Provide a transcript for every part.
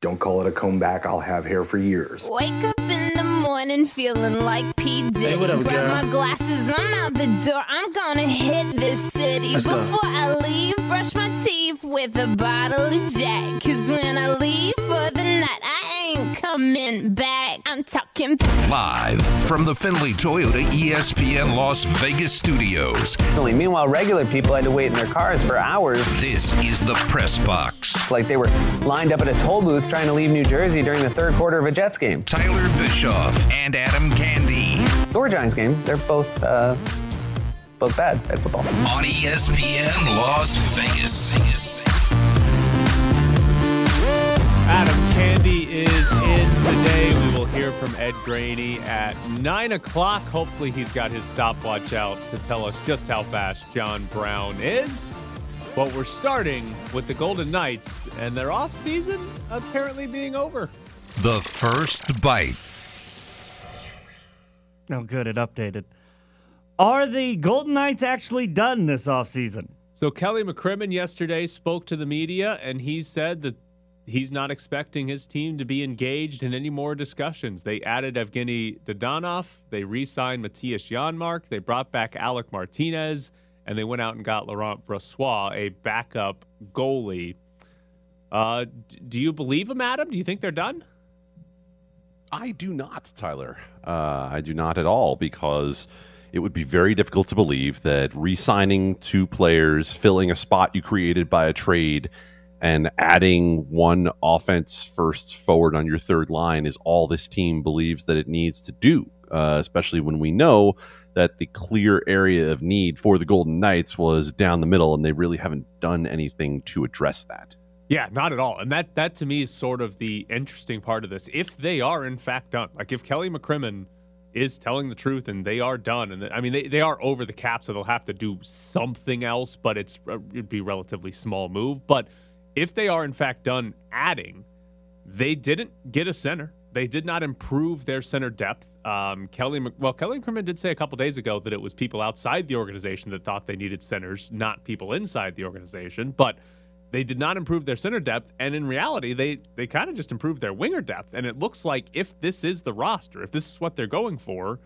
Don't call it a comeback. I'll have hair for years. Wake up in the morning feeling like P. Diddy. Hey, what up, Grab girl? my glasses, I'm out the door. I'm gonna hit this city. Let's go. Before I leave, brush my teeth with a bottle of Jack. Cause when I leave for the night, I ain't coming back. I'm talking Live from the Findlay Toyota ESPN Las Vegas studios, Meanwhile, regular people had to wait in their cars for hours, this is the Press Box. like they were lined up at a toll booth trying to leave New Jersey during the third quarter of a Jets game Tyler Bischoff and Adam Candee or a Giants game. They're both uh, both bad at football. on ESPN Las Vegas. Adam Candee is in today. We will hear from Ed Graney at 9 o'clock. Hopefully, he's got his stopwatch out to tell us just how fast John Brown is. But we're starting with the Golden Knights and their off season apparently being over. The first bite. Oh, good. It updated. Are the Golden Knights actually done this offseason? So, Kelly McCrimmon yesterday spoke to the media and he said that he's not expecting his team to be engaged in any more discussions. They added Evgeny Dadonov, they re signed Mattias Janmark, they brought back Alec Martinez, and they went out and got Laurent Brossoit, a backup goalie. Uh, do you believe him, Adam? Do you think they're done? I do not, Tyler. Uh, I do not at all because it would be very difficult to believe that re signing two players, filling a spot you created by a trade, and adding one offense first forward on your third line is all this team believes that it needs to do, uh, especially when we know that the clear area of need for the Golden Knights was down the middle, and they really haven't done anything to address that. Yeah, not at all. And that that to me is sort of the interesting part of this. If they are in fact done, like if Kelly McCrimmon is telling the truth and they are done, and I mean they, they are over the cap, so they'll have to do something else, but it's uh, it'd be relatively small move. But if they are in fact done adding, they didn't get a center. They did not improve their center depth. Um, Kelly, well, Kelly McCrimmon did say a couple days ago that it was people outside the organization that thought they needed centers, not people inside the organization. But they did not improve their center depth, and in reality, they they kind of just improved their winger depth. And it looks like if this is the roster, if this is what they're going for,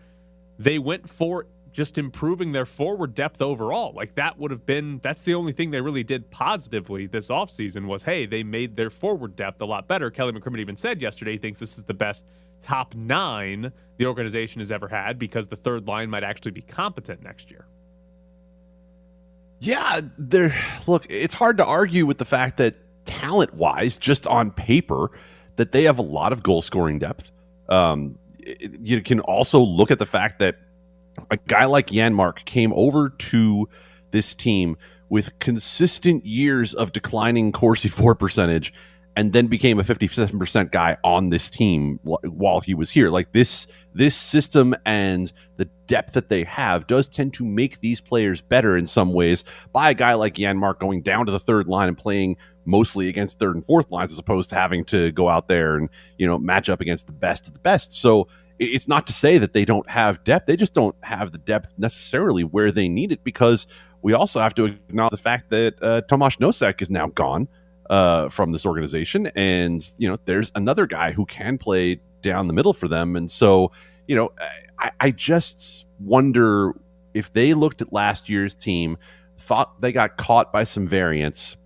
they went for just improving their forward depth overall. Like that would have been that's the only thing they really did positively this offseason was hey, they made their forward depth a lot better. Kelly McCrimmon even said yesterday he thinks this is the best top 9 the organization has ever had because the third line might actually be competent next year. Yeah, there. Look, it's hard to argue with the fact that talent-wise, just on paper, that they have a lot of goal-scoring depth. Um, you can also look at the fact that a guy like Yanmark came over to this team with consistent years of declining Corsi four percentage, and then became a fifty-seven percent guy on this team while he was here. Like this, this system and the depth that they have does tend to make these players better in some ways by a guy like Yanmark going down to the third line and playing mostly against third and fourth lines as opposed to having to go out there and you know match up against the best of the best. So it's not to say that they don't have depth; they just don't have the depth necessarily where they need it because we also have to acknowledge the fact that uh, Tomas Nosek is now gone uh, from this organization, and you know there's another guy who can play down the middle for them, and so you know I, I just wonder if they looked at last year's team, thought they got caught by some variance,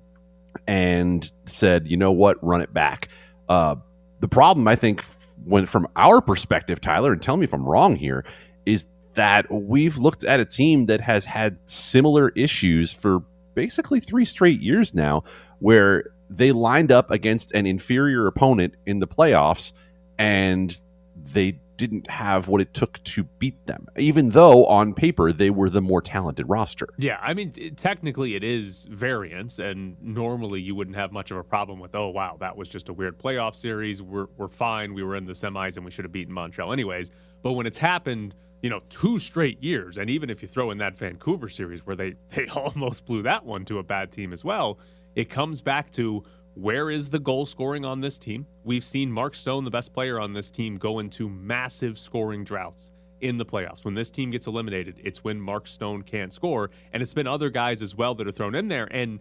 and said, you know what, run it back. Uh, the problem, I think, when from our perspective, Tyler, and tell me if I'm wrong here, is that we've looked at a team that has had similar issues for basically three straight years now, where they lined up against an inferior opponent in the playoffs and they didn't have what it took to beat them, even though on paper they were the more talented roster. Yeah, I mean, it, technically it is variance, and normally you wouldn't have much of a problem with, oh, wow, that was just a weird playoff series. We're, we're fine. We were in the semis and we should have beaten Montreal anyways. But when it's happened, you know, two straight years, and even if you throw in that Vancouver series where they, they almost blew that one to a bad team as well, it comes back to where is the goal scoring on this team? We've seen Mark Stone, the best player on this team, go into massive scoring droughts in the playoffs. When this team gets eliminated, it's when Mark Stone can't score. And it's been other guys as well that are thrown in there. And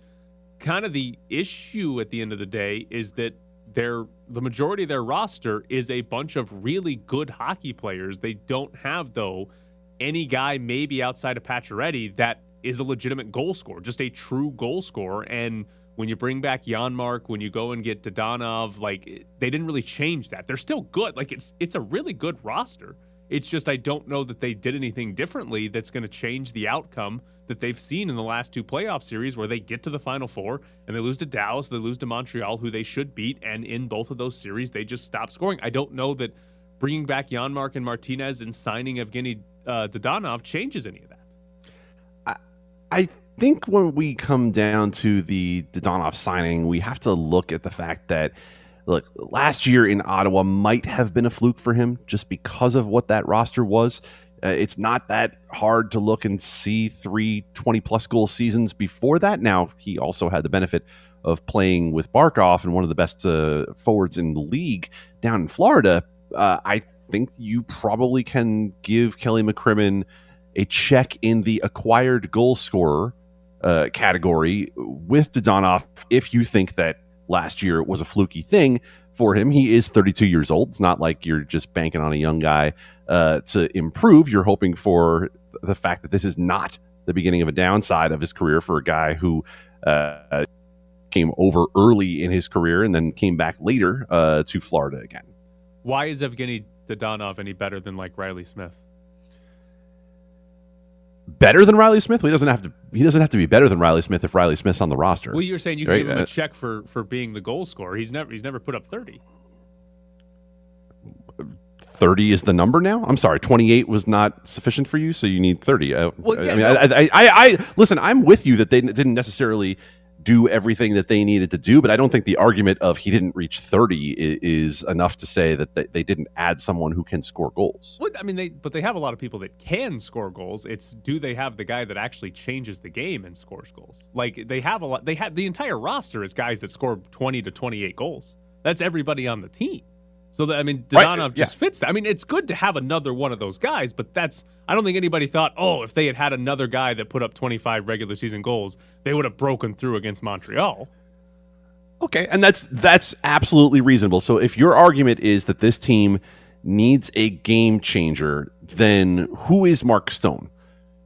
kind of the issue at the end of the day is that their the majority of their roster is a bunch of really good hockey players. They don't have though any guy maybe outside of Pacioretty that is a legitimate goal scorer, just a true goal scorer. And when you bring back Janmark, when you go and get Dadonov, like they didn't really change that. They're still good. Like it's it's a really good roster. It's just I don't know that they did anything differently that's going to change the outcome that they've seen in the last two playoff series where they get to the final four and they lose to Dallas, they lose to Montreal, who they should beat, and in both of those series they just stop scoring. I don't know that bringing back Janmark and Martinez and signing Evgeny uh, Dadonov changes any of that. I think when we come down to the Dadonov signing, we have to look at the fact that look, last year in Ottawa might have been a fluke for him just because of what that roster was. Uh, it's not that hard to look and see three 20 plus goal seasons before that. Now, he also had the benefit of playing with Barkov and one of the best uh, forwards in the league down in Florida. Uh, I think you probably can give Kelly McCrimmon a check in the acquired goal scorer uh, category with Dadonov if you think that last year was a fluky thing for him. He is 32 years old. It's not like you're just banking on a young guy uh, to improve. You're hoping for the fact that this is not the beginning of a downside of his career for a guy who uh, came over early in his career and then came back later uh, to Florida again. Why is Evgeny Dadonov any better than like Reilly Smith? Better than Reilly Smith. Well, he doesn't have to. He doesn't have to be better than Reilly Smith if Reilly Smith's on the roster. Well, you're saying you right? give him a uh, check for for being the goal scorer. He's never he's never put up thirty. 30 is the number now. I'm sorry, 28 was not sufficient for you, so you need 30. Uh, well, yeah, I mean, no. I, I, I, I, listen. I'm with you that they didn't necessarily do everything that they needed to do. But I don't think the argument of he didn't reach 30 is, enough to say that they, they, didn't add someone who can score goals. Well, I mean, they but they have a lot of people that can score goals. It's do they have the guy that actually changes the game and scores goals? Like they have a lot. They have the entire roster is guys that score 20 to 28 goals. That's everybody on the team. So that I mean, Dadonov right, just fits that. I mean, it's good to have another one of those guys, but that's I don't think anybody thought, oh, if they had had another guy that put up 25 regular season goals, they would have broken through against Montreal. Okay, and that's that's absolutely reasonable. So if your argument is that this team needs a game changer, then who is Mark Stone?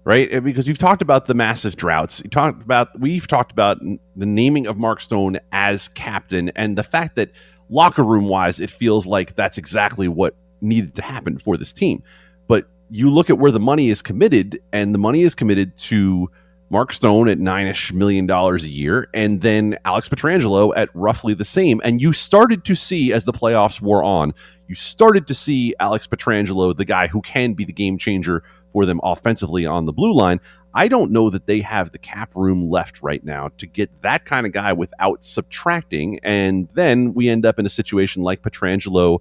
Right? Eh, because you've talked about the massive droughts. You talked about we've talked about the naming of Mark Stone as captain and the fact that locker room wise, it feels like that's exactly what needed to happen for this team. But you look at where the money is committed, and the money is committed to Mark Stone at nine ish million dollars a year, and then Alex Pietrangelo at roughly the same. And you started to see as the playoffs wore on, you started to see Alex Pietrangelo, the guy who can be the game changer for them offensively on the blue line. I don't know that they have the cap room left right now to get that kind of guy without subtracting. And then we end up in a situation like Pietrangelo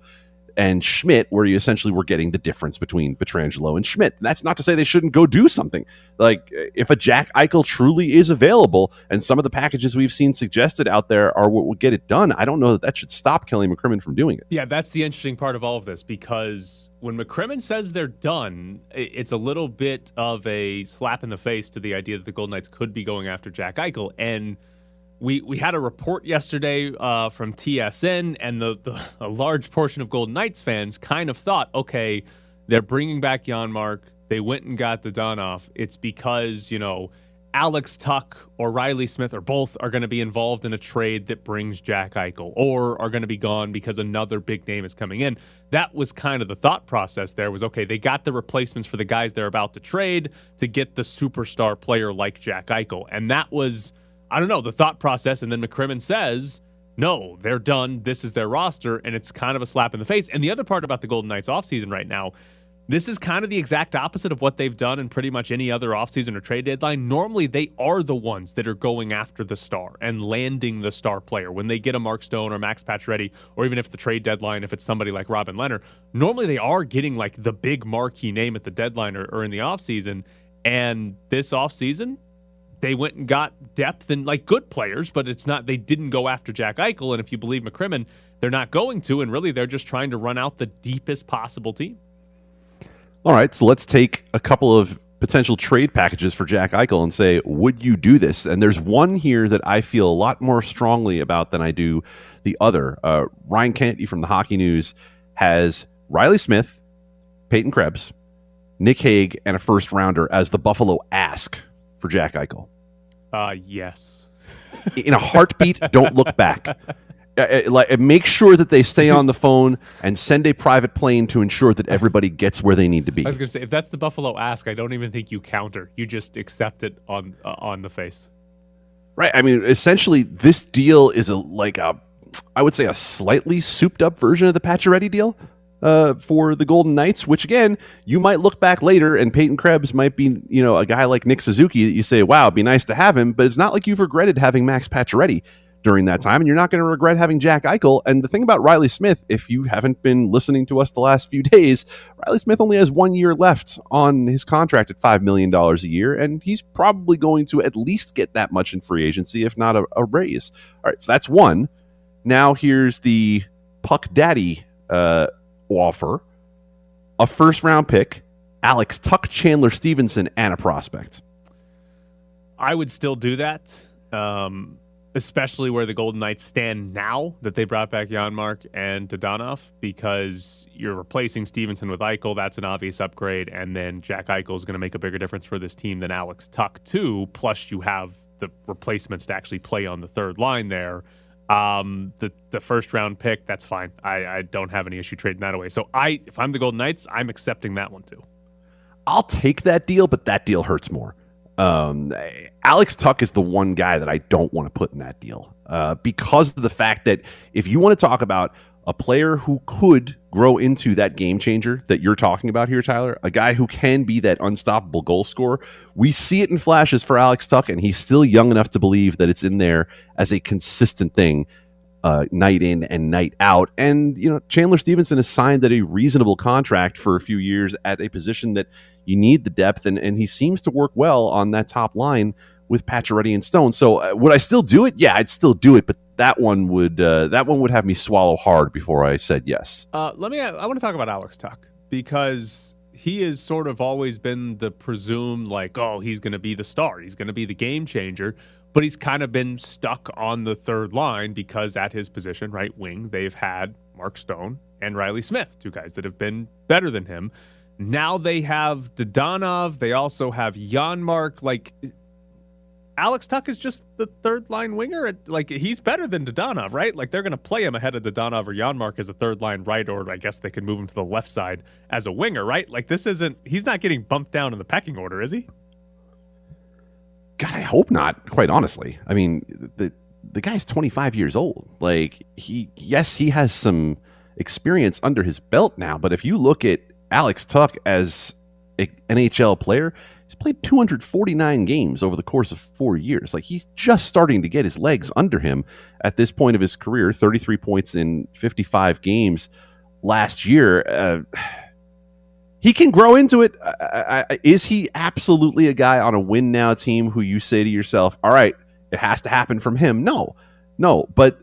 and Schmidt, where you essentially were getting the difference between Pietrangelo and Schmidt. That's not to say they shouldn't go do something. Like if a Jack Eichel truly is available, and some of the packages we've seen suggested out there are what would get it done, I don't know that that should stop Kelly McCrimmon from doing it. Yeah, that's the interesting part of all of this because when McCrimmon says they're done, it's a little bit of a slap in the face to the idea that the Golden Knights could be going after Jack Eichel and we we had a report yesterday uh, from TSN, and the, the a large portion of Golden Knights fans kind of thought, okay, they're bringing back Janmark. They went and got Dadonov. It's because you know Alex Tuch or Reilly Smith or both are going to be involved in a trade that brings Jack Eichel, or are going to be gone because another big name is coming in. That was kind of the thought process. There was okay, they got the replacements for the guys they're about to trade to get the superstar player like Jack Eichel, and that was I don't know, the thought process. And then McCrimmon says, no, they're done. This is their roster. And it's kind of a slap in the face. And the other part about the Golden Knights offseason right now, this is kind of the exact opposite of what they've done in pretty much any other offseason or trade deadline. Normally, they are the ones that are going after the star and landing the star player. When they get a Mark Stone or Max Pacioretty, or even if the trade deadline, if it's somebody like Robin Lehner, normally they are getting like the big marquee name at the deadline or, or in the offseason. And this offseason, they went and got depth and like good players, but it's not they didn't go after Jack Eichel. And if you believe McCrimmon, they're not going to, and really they're just trying to run out the deepest possible team. All right, so let's take a couple of potential trade packages for Jack Eichel and say, would you do this? And there's one here that I feel a lot more strongly about than I do the other. Uh, Ryan Kennedy from the Hockey News has Reilly Smith, Peyton Krebs, Nick Hague, and a first rounder as the Buffalo ask for Jack Eichel. Uh, yes. In a heartbeat, don't look back. Uh, uh, like, uh, make sure that they stay on the phone and send a private plane to ensure that everybody gets where they need to be. I was gonna say if that's the Buffalo ask, I don't even think you counter. You just accept it on uh, on the face. Right. I mean, essentially, this deal is a like a, I would say, a slightly souped up version of the Pacioretty deal uh, for the Golden Knights. Which again, you might look back later, and Peyton Krebs might be, you know, a guy like Nick Suzuki that you say, "Wow, it'd be nice to have him," but it's not like you've regretted having Max Pacioretty during that time, and you're not going to regret having Jack Eichel. And the thing about Reilly Smith, if you haven't been listening to us the last few days, Reilly Smith only has one year left on his contract at $5 million a year, and he's probably going to at least get that much in free agency, if not a, a raise. All right, so that's one. Now here's the Puck Daddy uh, offer a first round pick, Alex Tuch Chandler Stephenson, and a prospect. I would still do that. Um, especially where the Golden Knights stand now that they brought back Janmark and Dadonov, because you're replacing Stephenson with Eichel. That's an obvious upgrade. And then Jack Eichel is going to make a bigger difference for this team than Alex Tuch, too. Plus, you have the replacements to actually play on the third line there. Um, the the first round pick, that's fine. I, I don't have any issue trading that away. So I, if I'm the Golden Knights, I'm accepting that one too. I'll take that deal, but that deal hurts more. Um, Alex Tuch is the one guy that I don't want to put in that deal uh, because of the fact that if you want to talk about a player who could grow into that game changer that you're talking about here, Tyler, a guy who can be that unstoppable goal scorer, we see it in flashes for Alex Tuch, and he's still young enough to believe that it's in there as a consistent thing. Uh, night in and night out. And, you know, Chandler Stephenson has signed at a reasonable contract for a few years at a position that you need the depth, and, and he seems to work well on that top line with Pacioretty and Stone. So uh, would I still do it? Yeah, I'd still do it, but that one would uh, that one would have me swallow hard before I said yes. Uh, let me. I want to talk about Alex Tuch because he has sort of always been the presumed like, oh, he's going to be the star, he's going to be the game changer. But he's kind of been stuck on the third line because at his position, right wing, they've had Mark Stone and Reilly Smith, two guys that have been better than him. Now they have Dadonov. They also have Janmark. Like Alex Tuch is just the third line winger. At, Like he's better than Dadonov, right? Like they're going to play him ahead of Dadonov or Janmark as a third line right, or I guess they could move him to the left side as a winger, right? Like this isn't. He's not getting bumped down in the pecking order, is he? God, I hope not. Quite honestly, I mean the the guy's 25 years old. Like he, yes, he has some experience under his belt now, but if you look at Alex Tuch as an NHL player, he's played 249 games over the course of four years. Like he's just starting to get his legs under him at this point of his career. 33 points in 55 games last year. Uh, he can grow into it. Is he absolutely a guy on a win now team who you say to yourself, all right, it has to happen from him? No, no. But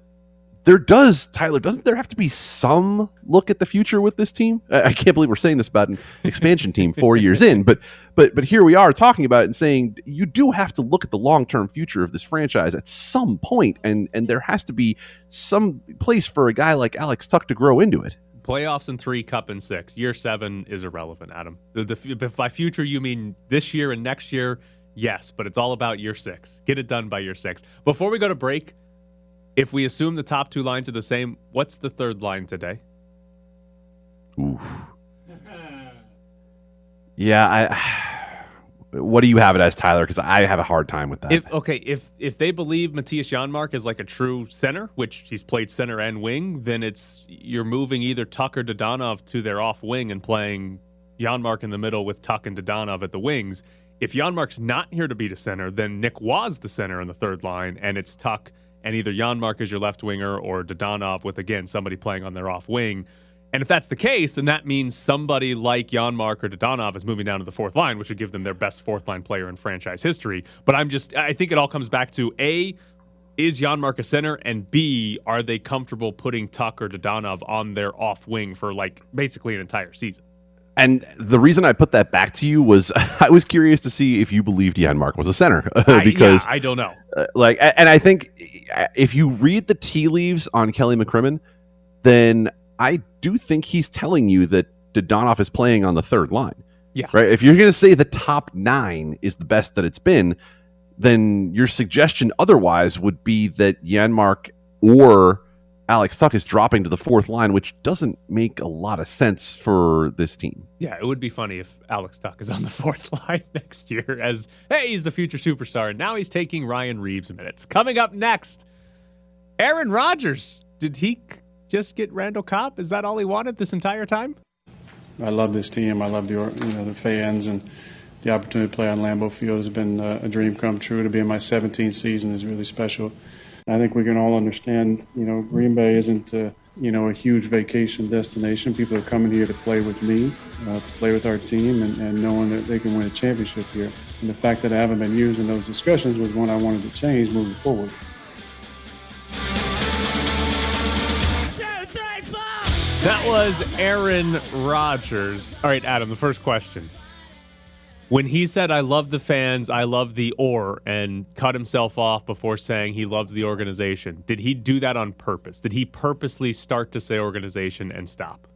there does Tyler doesn't there have to be some look at the future with this team? I can't believe we're saying this about an expansion team 4 years in, but but but here we are talking about it and saying you do have to look at the long-term future of this franchise at some point and and there has to be some place for a guy like Alex Tuch to grow into it. Playoffs in 3, cup in 6. Year 7 is irrelevant, Adam. The, the, if by future you mean this year and next year, yes, but it's all about year 6. Get it done by year 6. Before we go to break, if we assume the top two lines are the same, what's the third line today? Oof. yeah, I. What do you have it as, Tyler? Because I have a hard time with that. If, okay, if if they believe Mattias Janmark is like a true center, which he's played center and wing, then it's you're moving either Tuch or Dadonov to their off wing and playing Janmark in the middle with Tuch and Dadonov at the wings. If Janmark's not here to be the center, then Nick was the center in the third line, and it's Tuch and either Janmark is your left winger or Dadonov with again somebody playing on their off wing. And if that's the case, then that means somebody like Janmark or Dadonov is moving down to the fourth line, which would give them their best fourth line player in franchise history. But I'm just, I think it all comes back to A, is Janmark a center? And B, are they comfortable putting Tuch or Dadonov on their off wing for like basically an entire season? And the reason I put that back to you was I was curious to see if you believed Janmark was a center I- because yeah, I don't know. uh, like and I think if you read the tea leaves on Kelly McCrimmon, then I do think he's telling you that Dadonov is playing on the third line. Yeah. Right. If you're going to say the top nine is the best that it's been, then your suggestion otherwise would be that Janmark or Alex Tuch is dropping to the fourth line, which doesn't make a lot of sense for this team. Yeah, it would be funny if Alex Tuch is on the fourth line next year as, hey, he's the future superstar. And now he's taking Ryan Reaves minutes. Coming up next, Aaron Rodgers. Did he just get Randall Cobb? Is that all he wanted this entire time? I love this team. I love the you know the fans and the opportunity to play on Lambeau Field has been uh, a dream come true. To be in my 17th season is really special. I think we can all understand. You know, Green Bay isn't uh, you know a huge vacation destination. People are coming here to play with me, uh, to play with our team, and, and knowing that they can win a championship here. And the fact that I haven't been used in those discussions was one I wanted to change moving forward. That was Aaron Rodgers. All right, Adam, the first question. When he said, I love the fans, I love the or, and cut himself off before saying he loves the organization, did he do that on purpose? Did he purposely start to say organization and stop?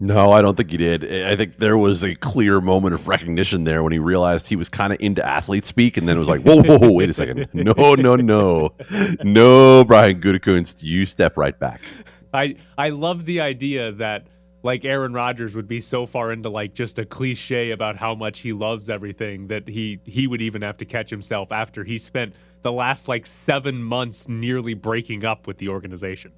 No, I don't think he did. I think there was a clear moment of recognition there when he realized he was kind of into athlete speak, and then it was like, whoa, whoa, whoa, wait a second. No, no, no. No, Brian Gutekunst, you step right back. I I love the idea that like Aaron Rodgers would be so far into like just a cliche about how much he loves everything that he he would even have to catch himself after he spent the last like 7 months nearly breaking up with the organization.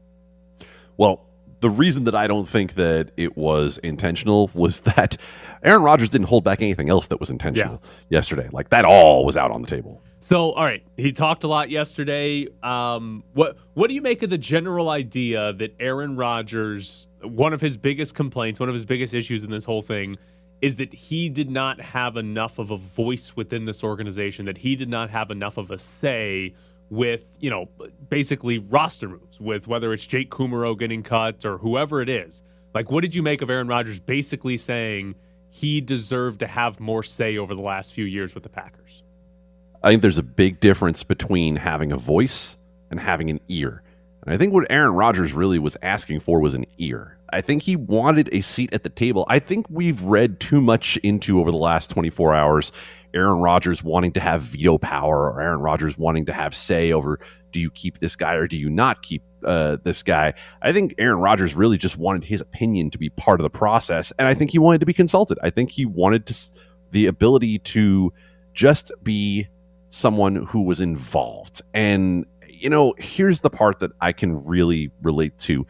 Well, the reason that I don't think that it was intentional was that Aaron Rodgers didn't hold back anything else that was intentional yesterday. Like that all was out on the table. So, all right, he talked a lot yesterday. Um, what what do you make of the general idea that Aaron Rodgers, one of his biggest complaints, one of his biggest issues in this whole thing, is that he did not have enough of a voice within this organization, that he did not have enough of a say with, you know, basically roster moves, with whether it's Jake Kumerow getting cut or whoever it is. Like, what did you make of Aaron Rodgers basically saying he deserved to have more say over the last few years with the Packers? I think there's a big difference between having a voice and having an ear. And I think what Aaron Rodgers really was asking for was an ear. I think he wanted a seat at the table. I think we've read too much into over the last 24 hours Aaron Rodgers wanting to have veto power or Aaron Rodgers wanting to have say over do you keep this guy or do you not keep uh, this guy. I think Aaron Rodgers really just wanted his opinion to be part of the process. And I think he wanted to be consulted. I think he wanted to, the ability to just be someone who was involved. And, you know, here's the part that I can really relate to.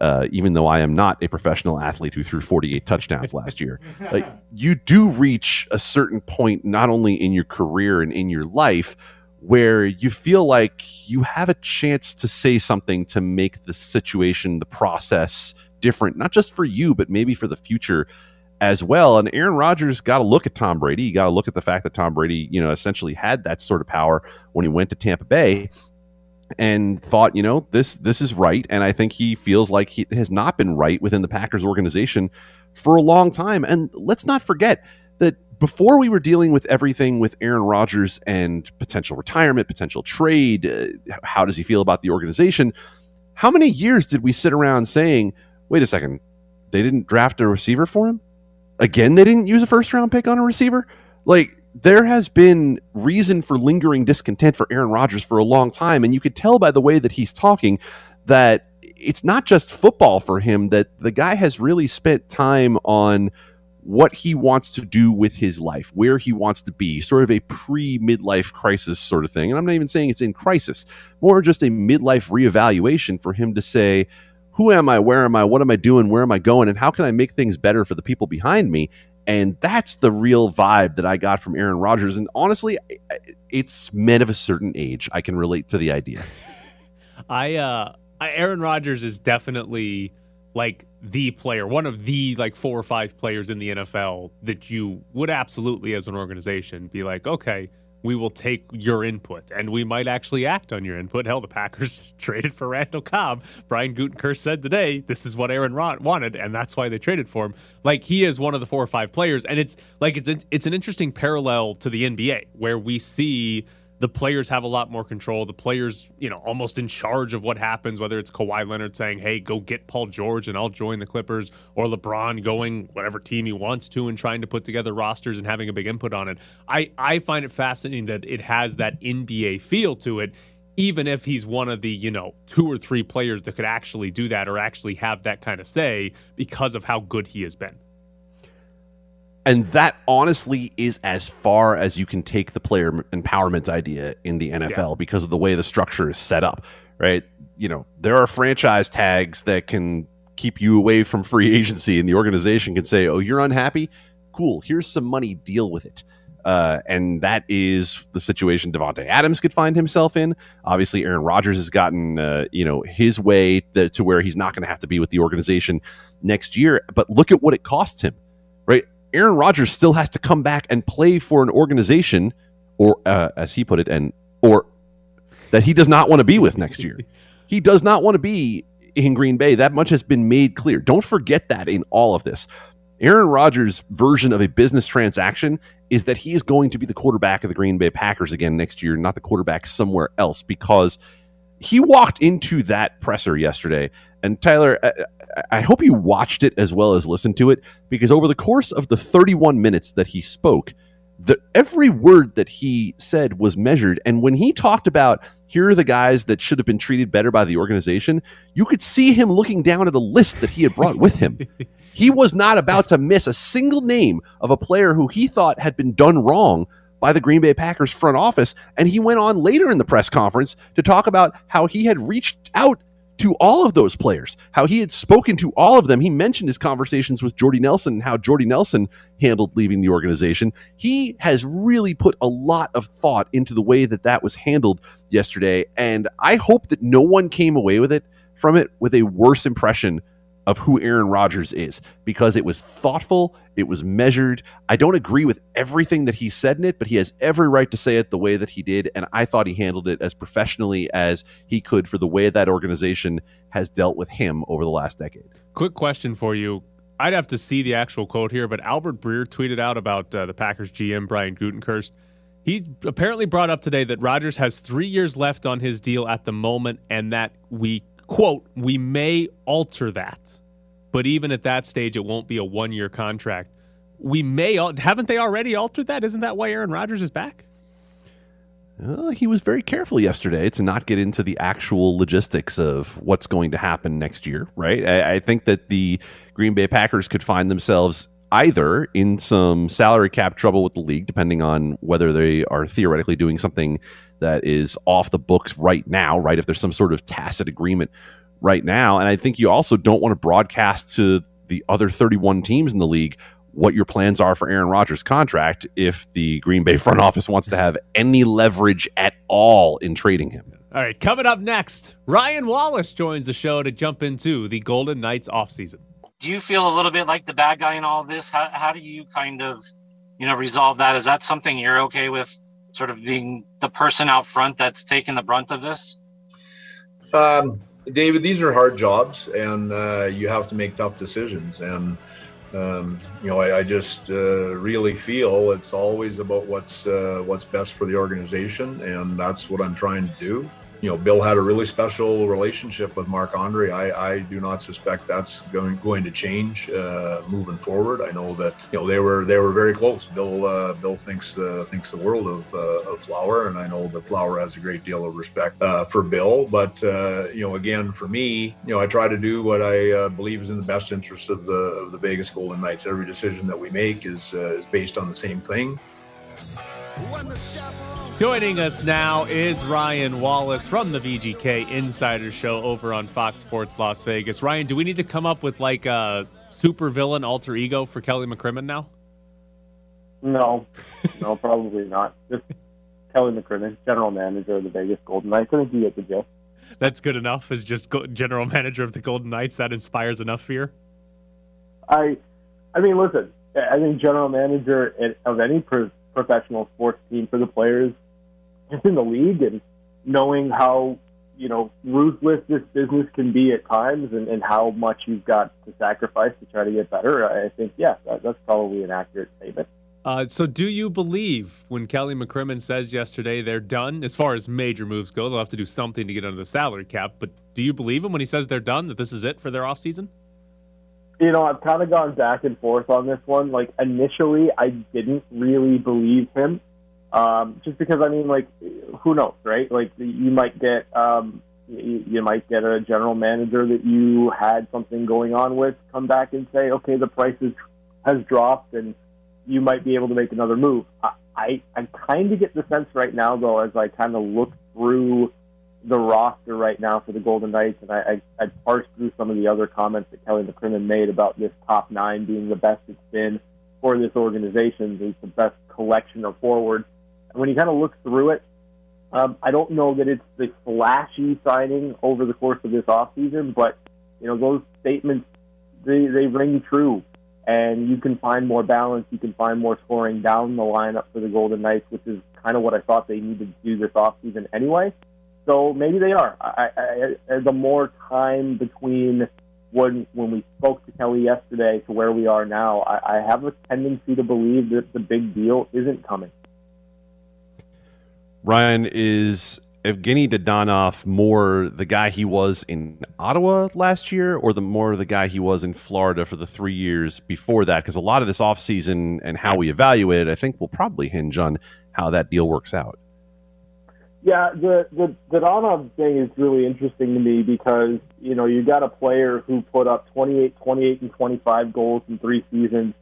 Uh, even though I am not a professional athlete who threw 48 touchdowns last year, like, you do reach a certain point, not only in your career and in your life, where you feel like you have a chance to say something to make the situation, the process different, not just for you, but maybe for the future as well. And Aaron Rodgers got to look at Tom Brady. You got to look at the fact that Tom Brady, you know, essentially had that sort of power when he went to Tampa Bay and thought, you know, this this is right. And I think he feels like he has not been right within the Packers organization for a long time. And let's not forget that before we were dealing with everything with Aaron Rodgers and potential retirement, potential trade, uh, how does he feel about the organization? How many years did we sit around saying, wait a second, they didn't draft a receiver for him? Again, they didn't use a first round pick on a receiver? Like, there has been reason for lingering discontent for Aaron Rodgers for a long time. And you could tell by the way that he's talking that it's not just football for him, that the guy has really spent time on what he wants to do with his life, where he wants to be, sort of a pre midlife crisis sort of thing. And I'm not even saying it's in crisis, more just a midlife reevaluation for him to say, who am I? Where am I? What am I doing? Where am I going? And how can I make things better for the people behind me? And that's the real vibe that I got from Aaron Rodgers. And honestly, it's men of a certain age. I can relate to the idea. I uh Aaron Rodgers is definitely like the player, one of the like four or five players in the NFL that you would absolutely as an organization be like, okay, we will take your input and we might actually act on your input. Hell, the Packers traded for Randall Cobb. Brian Gutekunst said today, this is what Aaron Rod wanted, and that's why they traded for him. Like he is one of the four or five players, and it's like it's it's an interesting parallel to the NBA where we see the players have a lot more control. The players, you know, almost in charge of what happens, whether it's Kawhi Leonard saying, hey, go get Paul George and I'll join the Clippers, or LeBron going whatever team he wants to and trying to put together rosters and having a big input on it. I, I find it fascinating that it has that NBA feel to it, even if he's one of the, you know, two or three players that could actually do that or actually have that kind of say because of how good he has been. And that honestly is as far as you can take the player empowerment idea in the NFL yeah. because of the way the structure is set up, right? You know, there are franchise tags that can keep you away from free agency, and the organization can say, oh, you're unhappy? Cool, here's some money, deal with it. Uh, and that is the situation Davante Adams could find himself in. Obviously, Aaron Rodgers has gotten uh, you know his way to where he's not going to have to be with the organization next year. But look at what it costs him? Aaron Rodgers still has to come back and play for an organization, or uh, as he put it, and or that he does not want to be with next year. he does not want to be in Green Bay. That much has been made clear. Don't forget that in all of this. Aaron Rodgers' version of a business transaction is that he is going to be the quarterback of the Green Bay Packers again next year, not the quarterback somewhere else, because he walked into that presser yesterday. And Tyler, I hope you watched it as well as listened to it because over the course of the 31 minutes that he spoke, the, every word that he said was measured. And when he talked about here are the guys that should have been treated better by the organization, you could see him looking down at a list that he had brought with him. he was not about to miss a single name of a player who he thought had been done wrong by the Green Bay Packers front office. And he went on later in the press conference to talk about how he had reached out to all of those players, how he had spoken to all of them. He mentioned his conversations with Jordy Nelson and how Jordy Nelson handled leaving the organization. He has really put a lot of thought into the way that that was handled yesterday. And I hope that no one came away with it from it with a worse impression of who Aaron Rodgers is because it was thoughtful, it was measured. I don't agree with everything that he said in it, but he has every right to say it the way that he did. And I thought he handled it as professionally as he could for the way that organization has dealt with him over the last decade. Quick question for you. I'd have to see the actual quote here, but Albert Breer tweeted out about uh, the Packers GM, Brian Gutekunst. He apparently brought up today that Rodgers has three years left on his deal at the moment and that we quote, we may alter that. But even at that stage, it won't be a one year contract. We may, haven't they already altered that? Isn't that why Aaron Rodgers is back? Uh, he was very careful yesterday to not get into the actual logistics of what's going to happen next year, right? I, I think that the Green Bay Packers could find themselves either in some salary cap trouble with the league, depending on whether they are theoretically doing something that is off the books right now, right? If there's some sort of tacit agreement right now. And I think you also don't want to broadcast to the other 31 teams in the league what your plans are for Aaron Rodgers' contract if the Green Bay front office wants to have any leverage at all in trading him. All right, coming up next, Ryan Wallace joins the show to jump into the Golden Knights offseason. Do you feel a little bit like the bad guy in all this? How, how do you kind of, you know, resolve that? Is that something you're okay with sort of being the person out front that's taking the brunt of this? Um, David, these are hard jobs, and uh, you have to make tough decisions. And um, you know, I, I just uh, really feel it's always about what's uh, what's best for the organization, and that's what I'm trying to do you know, Bill had a really special relationship with Marc Andre. I, I do not suspect that's going going to change uh, moving forward. I know that you know they were they were very close. Bill uh, Bill thinks uh, thinks the world of, uh, of Flower, and I know that Flower has a great deal of respect uh, for Bill. But uh, you know, again, for me, you know, I try to do what I believe is in the best interest of the of the Vegas Golden Knights. Every decision that we make is is based on the same thing. Joining us now is Ryan Wallace from the VGK Insider Show over on Fox Sports Las Vegas. Ryan, do we need to come up with like a super villain alter ego for Kelly McCrimmon now? No, no, probably not. Just Kelly McCrimmon, general manager of the Vegas Golden Knights. I think you get the gist. That's good enough as just general manager of the Golden Knights. That inspires enough fear. I, I mean, listen. I think general manager of any professional sports team for the players just in the league and knowing how you know ruthless this business can be at times and, and how much you've got to sacrifice to try to get better. I think yeah, that, that's probably an accurate statement. Uh, so, do you believe when Kelly McCrimmon says yesterday they're done as far as major moves go? They'll have to do something to get under the salary cap. But do you believe him when he says they're done? That this is it for their offseason? You know, I've kind of gone back and forth on this one. Like initially, I didn't really believe him, um, just because I mean, like, who knows, right? Like, you might get um, you, you might get a general manager that you had something going on with come back and say, okay, the price is, has dropped and you might be able to make another move. I, I, I kind of get the sense right now, though, as I kind of look through the roster right now for the Golden Knights, and I, I, I parsed through some of the other comments that Kelly McCrimmon made about this top nine being the best it's been for this organization. It's the best collection of forwards. When you kind of look through it, um, I don't know that it's the flashy signing over the course of this offseason, but you know those statements they, they ring true and you can find more balance. You can find more scoring down the lineup for the Golden Knights, which is kind of what I thought they needed to do this offseason anyway. So maybe they are. I, I, the more time between when when we spoke to Kelly yesterday to where we are now, I, I have a tendency to believe that the big deal isn't coming. Ryan is Evgeny Dadonov more the guy he was in Ottawa last year or the more the guy he was in Florida for the three years before that? Because a lot of this offseason and how we evaluate it, I think will probably hinge on how that deal works out. Yeah, the, the thing is really interesting to me because, you know, you got a player who put up 28, 28, and 25 goals in three seasons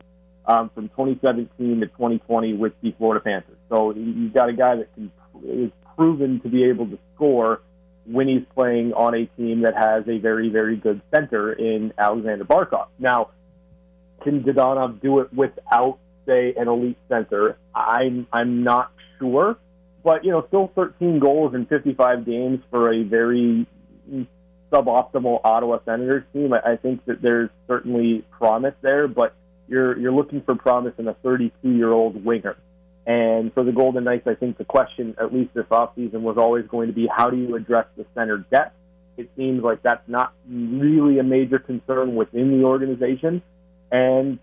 um, from 2017 to 2020 with the Florida Panthers. So you've got a guy that can, is proven to be able to score when he's playing on a team that has a very, very good center in Aleksander Barkov. Now, can Dadonov do it without, say, an elite center? I'm I'm not sure, but you know, still 13 goals in 55 games for a very suboptimal Ottawa Senators team. I, I think that there's certainly promise there, but you're you're looking for promise in a 32 year old winger. And for the Golden Knights, I think the question, at least this offseason, was always going to be how do you address the center depth? It seems like that's not really a major concern within the organization. And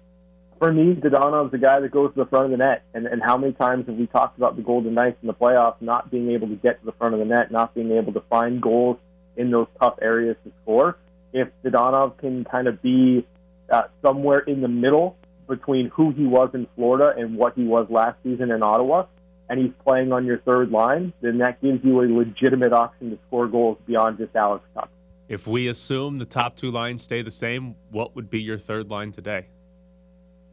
for me, Dadonov's the guy that goes to the front of the net. And, and how many times have we talked about the Golden Knights in the playoffs not being able to get to the front of the net, not being able to find goals in those tough areas to score? If Dadonov can kind of be uh, somewhere in the middle between who he was in Florida and what he was last season in Ottawa, and he's playing on your third line, then that gives you a legitimate option to score goals beyond just Alex Tuch. If we assume the top two lines stay the same, what would be your third line today?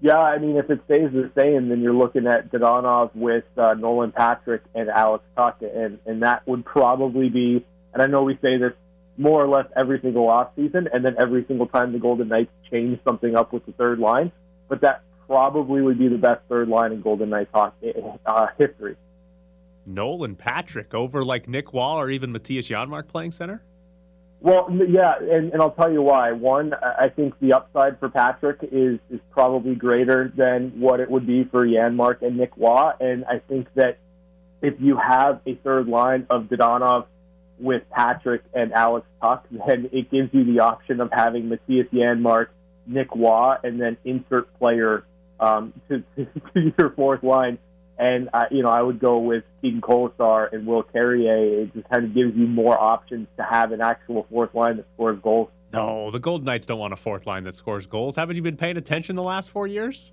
Yeah, I mean, if it stays the same, then you're looking at Dadonov with uh, Nolan Patrick and Alex Tuch, and and that would probably be. And I know we say this more or less every single off season, and then every single time the Golden Knights change something up with the third line but that probably would be the best third line in Golden Knights hockey, uh, history. Nolan Patrick over like Nick Wall or even Mattias Janmark playing center? Well, yeah, and, and I'll tell you why. One, I think the upside for Patrick is is probably greater than what it would be for Janmark and Nick Waugh, and I think that if you have a third line of Dadonov with Patrick and Alex Tuch, then it gives you the option of having Mattias Janmark Nick Waugh and then insert player um, to, to, to your fourth line. And uh, you know, I would go with Keegan Kolesar and Will Carrier. It just kind of gives you more options to have an actual fourth line that scores goals. No, the Golden Knights don't want a fourth line that scores goals. Haven't you been paying attention the last four years?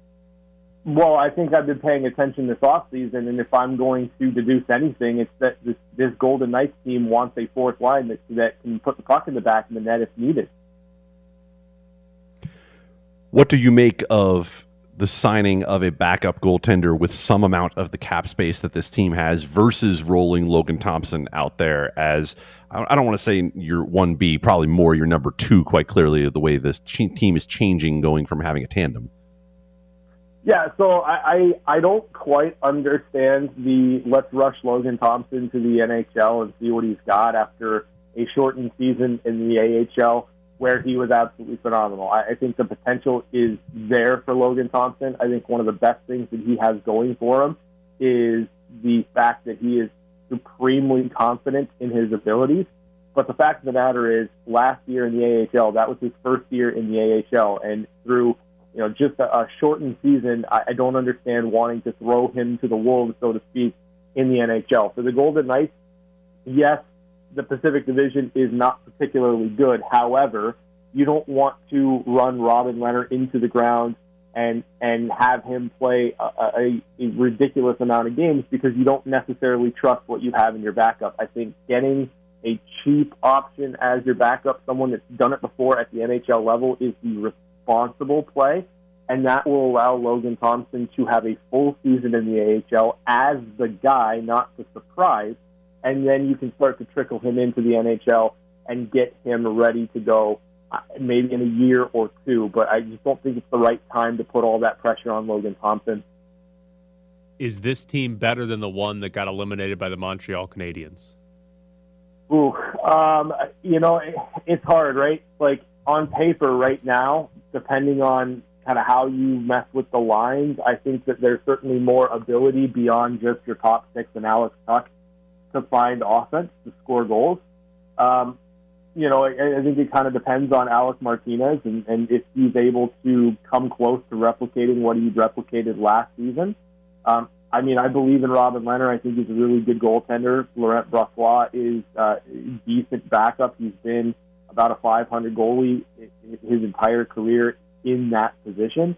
Well, I think I've been paying attention this offseason, and if I'm going to deduce anything, it's that this, this Golden Knights team wants a fourth line that, that can put the puck in the back of the net if needed. What do you make of the signing of a backup goaltender with some amount of the cap space that this team has versus rolling Logan Thompson out there as I don't want to say your 1B, probably more your number two, quite clearly, the way this team is changing going from having a tandem. Yeah, so I, I, I don't quite understand the let's rush Logan Thompson to the NHL and see what he's got after a shortened season in the AHL where he was absolutely phenomenal. I, I think the potential is there for Logan Thompson. I think one of the best things that he has going for him is the fact that he is supremely confident in his abilities. But the fact of the matter is, last year in the AHL, that was his first year in the AHL, and through you know just a, a shortened season, I, I don't understand wanting to throw him to the wolves, so to speak, in the NHL. For the Golden Knights, yes, the Pacific Division is not particularly good. However, you don't want to run Robin Lehner into the ground and and have him play a, a, a ridiculous amount of games because you don't necessarily trust what you have in your backup. I think getting a cheap option as your backup, someone that's done it before at the NHL level, is the responsible play, and that will allow Logan Thompson to have a full season in the AHL as the guy, not the surprise, and then you can start to trickle him into the NHL and get him ready to go uh, maybe in a year or two, but I just don't think it's the right time to put all that pressure on Logan Thompson. Is this team better than the one that got eliminated by the Montreal Canadiens? Ooh, um, you know, it, it's hard, right? Like on paper right now, depending on kind of how you mess with the lines, I think that there's certainly more ability beyond just your top six and Alex Tuch to find offense to score goals. Um, you know, I, I think it kind of depends on Alec Martinez and, and if he's able to come close to replicating what he replicated last season. Um, I mean, I believe in Robin Lehner. I think he's a really good goaltender. Laurent Brossoit is uh, a decent backup. He's been about a 500 goalie his entire career in that position.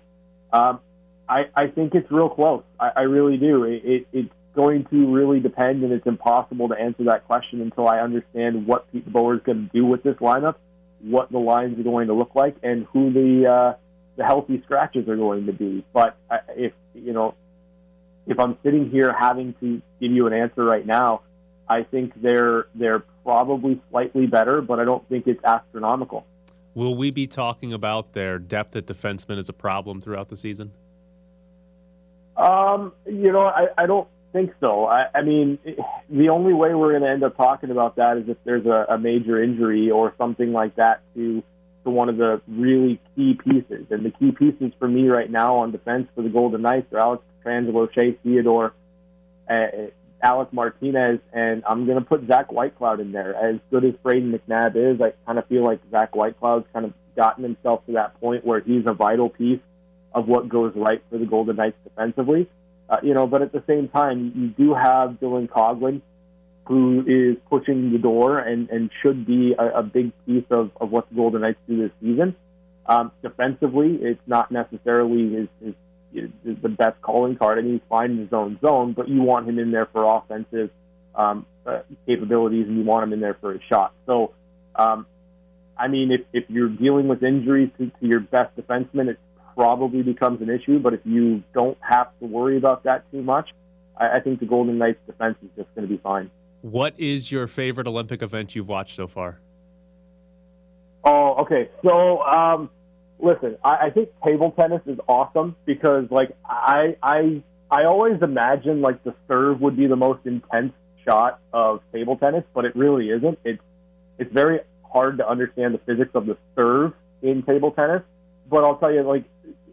Um, I, I think it's real close. I, I really do. It, it, it's going to really depend, and it's impossible to answer that question until I understand what Pete DeBoer is going to do with this lineup, what the lines are going to look like, and who the uh, the healthy scratches are going to be. But if you know, if I'm sitting here having to give you an answer right now, I think they're they're probably slightly better, but I don't think it's astronomical. Will we be talking about their depth at defenseman as a problem throughout the season? Um, you know, I, I don't think so. I, I mean, the only way we're going to end up talking about that is if there's a, a major injury or something like that to to one of the really key pieces. And the key pieces for me right now on defense for the Golden Knights are Alex Pietrangelo, Shea Theodore, uh, Alec Martinez, and I'm going to put Zach Whitecloud in there. As good as Brayden McNabb is, I kind of feel like Zach Whitecloud's kind of gotten himself to that point where he's a vital piece of what goes right for the Golden Knights defensively. Uh, you know, but at the same time, you do have Dylan Coghlan, who is pushing the door and, and should be a, a big piece of, of what the Golden Knights do this season. Um, defensively, it's not necessarily his, his, his the best calling card, and he's fine in his own zone, but you want him in there for offensive um, uh, capabilities, and you want him in there for a shot. So, um, I mean, if, if you're dealing with injuries to, to your best defenseman, it probably becomes an issue. But if you don't have to worry about that too much, I, I think the Golden Knights defense is just going to be fine. What is your favorite Olympic event you've watched so far? Oh, okay. So, um, listen, I, I think table tennis is awesome because, like, I, I, I always imagine like the serve would be the most intense shot of table tennis, but it really isn't. It's, it's very hard to understand the physics of the serve in table tennis. But I'll tell you, like,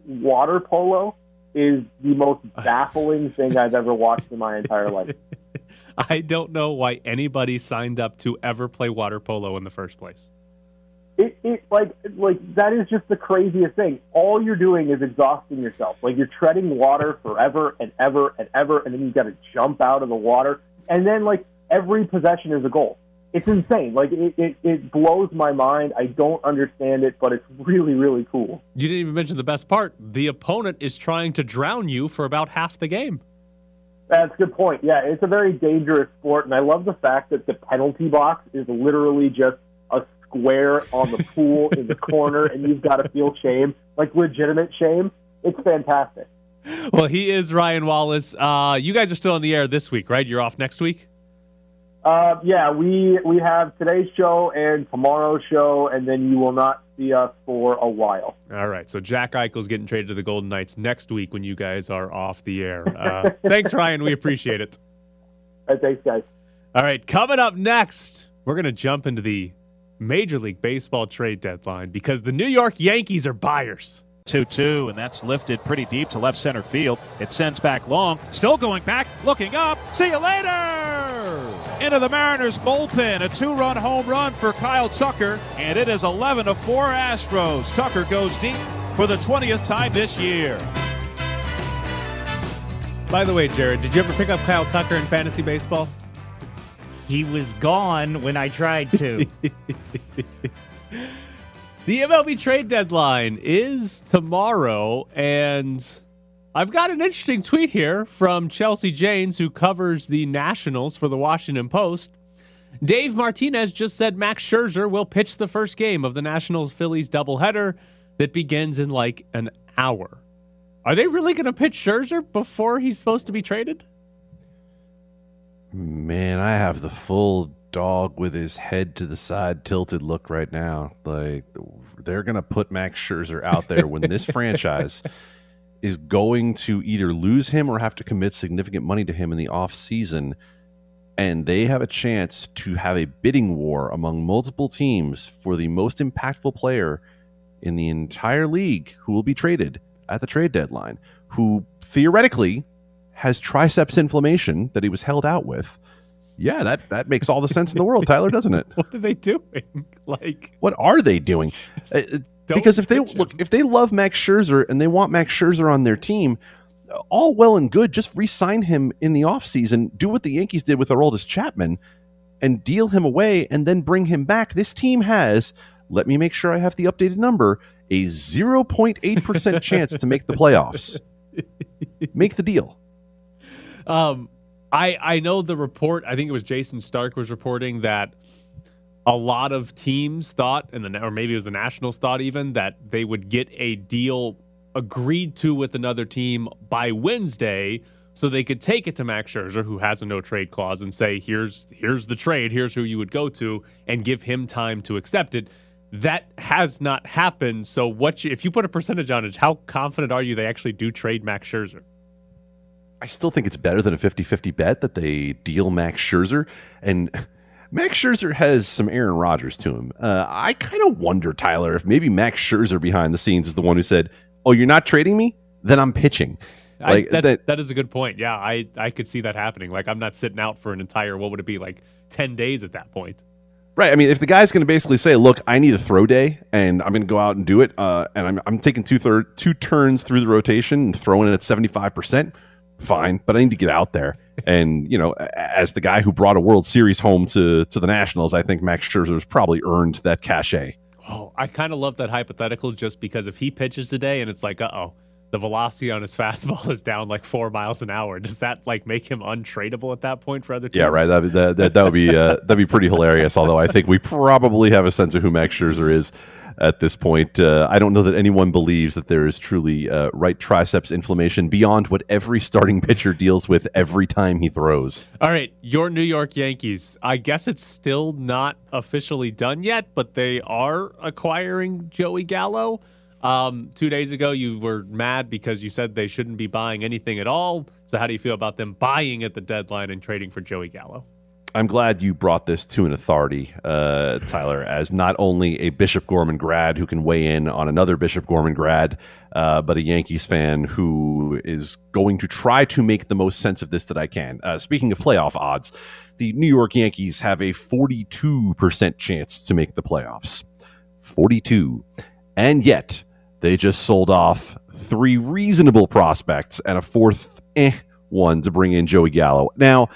water polo is the most baffling thing I've ever watched in my entire life. I don't know why anybody signed up to ever play water polo in the first place. It, it like like that is just the craziest thing. All you're doing is exhausting yourself. Like you're treading water forever and ever and ever, and then you got to jump out of the water, and then like every possession is a goal. It's insane. Like it, it, it blows my mind. I don't understand it, but it's really really cool. You didn't even mention the best part. The opponent is trying to drown you for about half the game. That's a good point. Yeah, it's a very dangerous sport, and I love the fact that the penalty box is literally just a square on the pool in the corner, and you've got to feel shame, like legitimate shame. It's fantastic. Well, he is Ryan Wallace. Uh, you guys are still on the air this week, right? You're off next week. Uh, yeah, we we have today's show and tomorrow's show, and then you will not see us for a while. All right. So Jack Eichel's getting traded to the Golden Knights next week when you guys are off the air. Uh, thanks, Ryan. We appreciate it. Uh, thanks, guys. All right. Coming up next, we're going to jump into the Major League Baseball trade deadline because the New York Yankees are buyers. 2 2, and that's lifted pretty deep to left center field. It sends back long. Still going back, looking up. See you later! Into the Mariners bullpen. A two run home run for Kyle Tucker, and it is 11 to 4 Astros. Tucker goes deep for the 20th time this year. By the way, Jared, did you ever pick up Kyle Tucker in fantasy baseball? He was gone when I tried to. The MLB trade deadline is tomorrow, and I've got an interesting tweet here from Chelsea Janes, who covers the Nationals for the Washington Post. Dave Martinez just said Max Scherzer will pitch the first game of the Nationals Phillies doubleheader that begins in like an hour. Are they really going to pitch Scherzer before he's supposed to be traded? Man, I have the full dog with his head to the side tilted look right now. Like they're going to put Max Scherzer out there when this franchise is going to either lose him or have to commit significant money to him in the off season and they have a chance to have a bidding war among multiple teams for the most impactful player in the entire league who will be traded at the trade deadline, who theoretically has triceps inflammation that he was held out with. Yeah, that that makes all the sense in the world, Tyler, doesn't it? What are they doing? Like, what are they doing? Uh, because if they look, if they love Max Scherzer and they want Max Scherzer on their team, all well and good. Just re-sign him in the offseason. Do what the Yankees did with Aroldis Chapman, and deal him away, and then bring him back. This team has. Let me make sure I have the updated number. A 0.8% chance to make the playoffs. Make the deal. Um, I I know the report. I think it was Jayson Stark was reporting that a lot of teams thought, and the or maybe it was the Nationals thought even that they would get a deal agreed to with another team by Wednesday, so they could take it to Max Scherzer, who has a no trade clause, and say, "Here's here's the trade. Here's who you would go to," and give him time to accept it. That has not happened. So, what you, if you put a percentage on it? How confident are you they actually do trade Max Scherzer? I still think it's better than a 50 50 bet that they deal Max Scherzer. And Max Scherzer has some Aaron Rodgers to him. Uh, I kind of wonder, Tyler, if maybe Max Scherzer behind the scenes is the one who said, Oh, you're not trading me? Then I'm pitching. Like I, that, that, that is a good point. Yeah, I, I could see that happening. Like, I'm not sitting out for an entire, what would it be, like 10 days at that point? Right. I mean, if the guy's going to basically say, "Look, I need a throw day, and I'm going to go out and do it," uh, and I'm, I'm taking two third two turns through the rotation and throwing it at seventy five percent, fine. But I need to get out there, and you know, as the guy who brought a World Series home to to the Nationals, I think Max Scherzer's probably earned that cachet. Oh, I kind of love that hypothetical, just because if he pitches today and it's like, uh oh, the velocity on his fastball is down like four miles an hour. Does that like make him untradeable at that point for other teams? Yeah, right. That that, that, that would be uh, that'd be pretty hilarious. Although I think we probably have a sense of who Max Scherzer is at this point. Uh, I don't know that anyone believes that there is truly uh, right triceps inflammation beyond what every starting pitcher deals with every time he throws. All right, your New York Yankees. I guess it's still not officially done yet, but they are acquiring Joey Gallo. Um, two days ago, you were mad because you said they shouldn't be buying anything at all. So, how do you feel about them buying at the deadline and trading for Joey Gallo? I'm glad you brought this to an authority, uh, Tyler, as not only a Bishop Gorman grad who can weigh in on another Bishop Gorman grad, uh, but a Yankees fan who is going to try to make the most sense of this that I can. Uh, speaking of playoff odds, the New York Yankees have a 42% chance to make the playoffs. 42. And yet, they just sold off three reasonable prospects and a fourth eh one to bring in Joey Gallo. Now,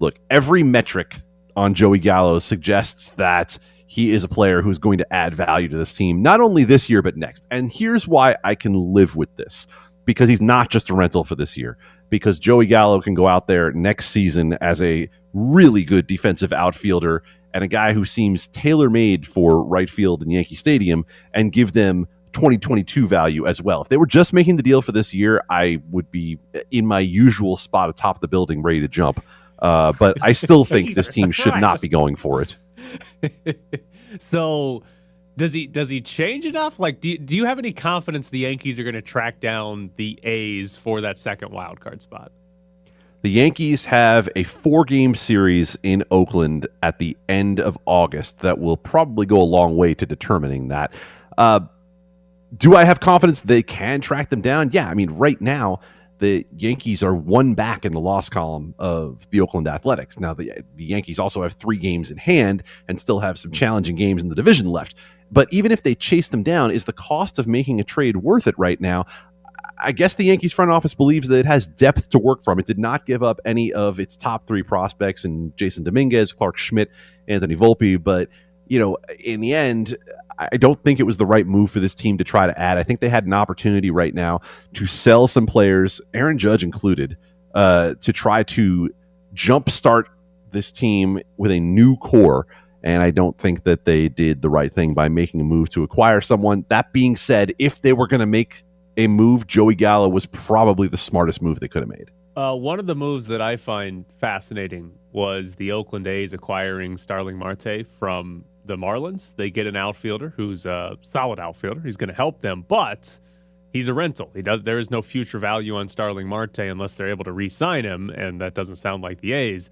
look, every metric on Joey Gallo suggests that he is a player who's going to add value to this team, not only this year, but next. And here's why I can live with this because he's not just a rental for this year. Because Joey Gallo can go out there next season as a really good defensive outfielder and a guy who seems tailor made for right field in Yankee Stadium and give them 2022 value as well. If they were just making the deal for this year, I would be in my usual spot atop the building ready to jump. Uh, but I still think this team should not be going for it. so does he does he change enough? Like do you, do you have any confidence the Yankees are going to track down the A's for that second wild card spot? The Yankees have a four game series in Oakland at the end of August that will probably go a long way to determining that. Uh, do I have confidence they can track them down? Yeah. I mean, right now, the Yankees are one back in the loss column of the Oakland Athletics. Now, the, the Yankees also have three games in hand and still have some challenging games in the division left. But even if they chase them down, is the cost of making a trade worth it right now? I guess the Yankees front office believes that it has depth to work from. It did not give up any of its top three prospects in Jasson Dominguez, Clarke Schmidt, Anthony Volpe. But, you know, in the end, I don't think it was the right move for this team to try to add. I think they had an opportunity right now to sell some players, Aaron Judge included, uh, to try to jumpstart this team with a new core. And I don't think that they did the right thing by making a move to acquire someone. That being said, if they were going to make a move, Joey Gallo was probably the smartest move they could have made. Uh, one of the moves that I find fascinating was the Oakland A's acquiring Starling Marte from the Marlins. They get an outfielder who's a solid outfielder. He's going to help them, but he's a rental. He does. There is no future value on Starling Marte unless they're able to re-sign him, and that doesn't sound like the A's.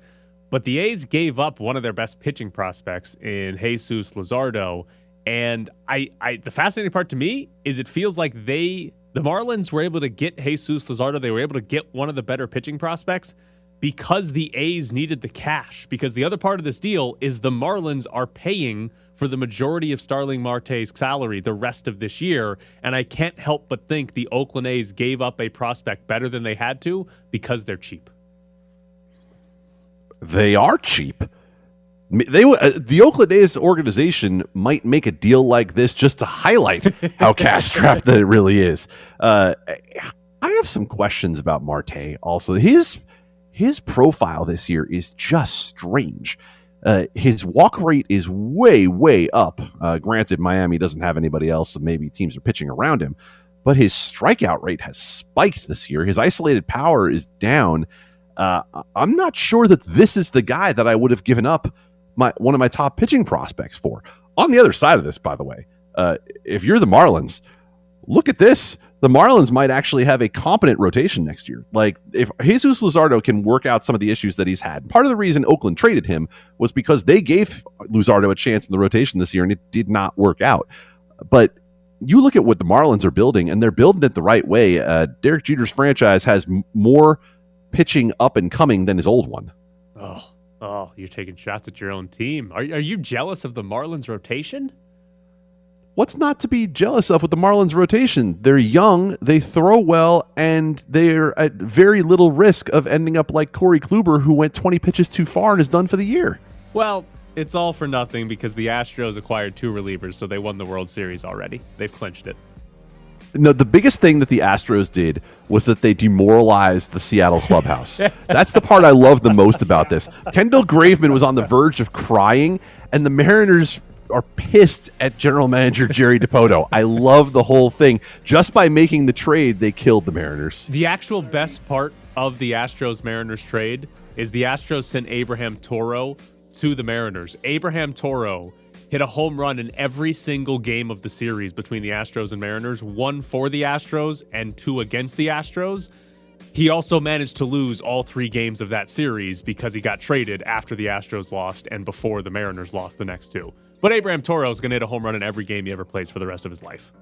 But the A's gave up one of their best pitching prospects in Jesus Luzardo, and I, I the fascinating part to me is it feels like they the Marlins were able to get Jesus Luzardo. They were able to get one of the better pitching prospects because the A's needed the cash. Because the other part of this deal is the Marlins are paying for the majority of Starling Marte's salary the rest of this year. And I can't help but think the Oakland A's gave up a prospect better than they had to because they're cheap. They are cheap. They uh, the Oakland A's organization might make a deal like this just to highlight how cash strapped that it really is. Uh, I have some questions about Marte. Also, his his profile this year is just strange. Uh, his walk rate is way way up. Uh, granted, Miami doesn't have anybody else, so maybe teams are pitching around him. But his strikeout rate has spiked this year. His isolated power is down. Uh, I'm not sure that this is the guy that I would have given up my one of my top pitching prospects for. On the other side of this, by the way, uh, if you're the Marlins, look at this. The Marlins might actually have a competent rotation next year. Like if Jesus Luzardo can work out some of the issues that he's had. Part of the reason Oakland traded him was because they gave Luzardo a chance in the rotation this year and it did not work out. But you look at what the Marlins are building, and they're building it the right way. Uh, Derek Jeter's franchise has m- more pitching up and coming than his old one. Oh, Oh, you're taking shots at your own team. Are, are you jealous of the Marlins rotation? What's not to be jealous of with the Marlins rotation? They're young, they throw well, and they're at very little risk of ending up like Corey Kluber, who went 20 pitches too far and is done for the year. Well, it's all for nothing because the Astros acquired two relievers, so they won the World Series already. They've clinched it. No, the biggest thing that the Astros did was that they demoralized the Seattle clubhouse. That's the part I love the most about this. Kendall Graveman was on the verge of crying, and the Mariners are pissed at general manager Jerry Dipoto. I love the whole thing. Just by making the trade, they killed the Mariners. The actual best part of the Astros Mariners trade is the Astros sent Abraham Toro to the Mariners. Abraham Toro hit a home run in every single game of the series between the Astros and Mariners, one for the Astros and two against the Astros. He also managed to lose all three games of that series because he got traded after the Astros lost and before the Mariners lost the next two. But Abraham Toro is going to hit a home run in every game he ever plays for the rest of his life.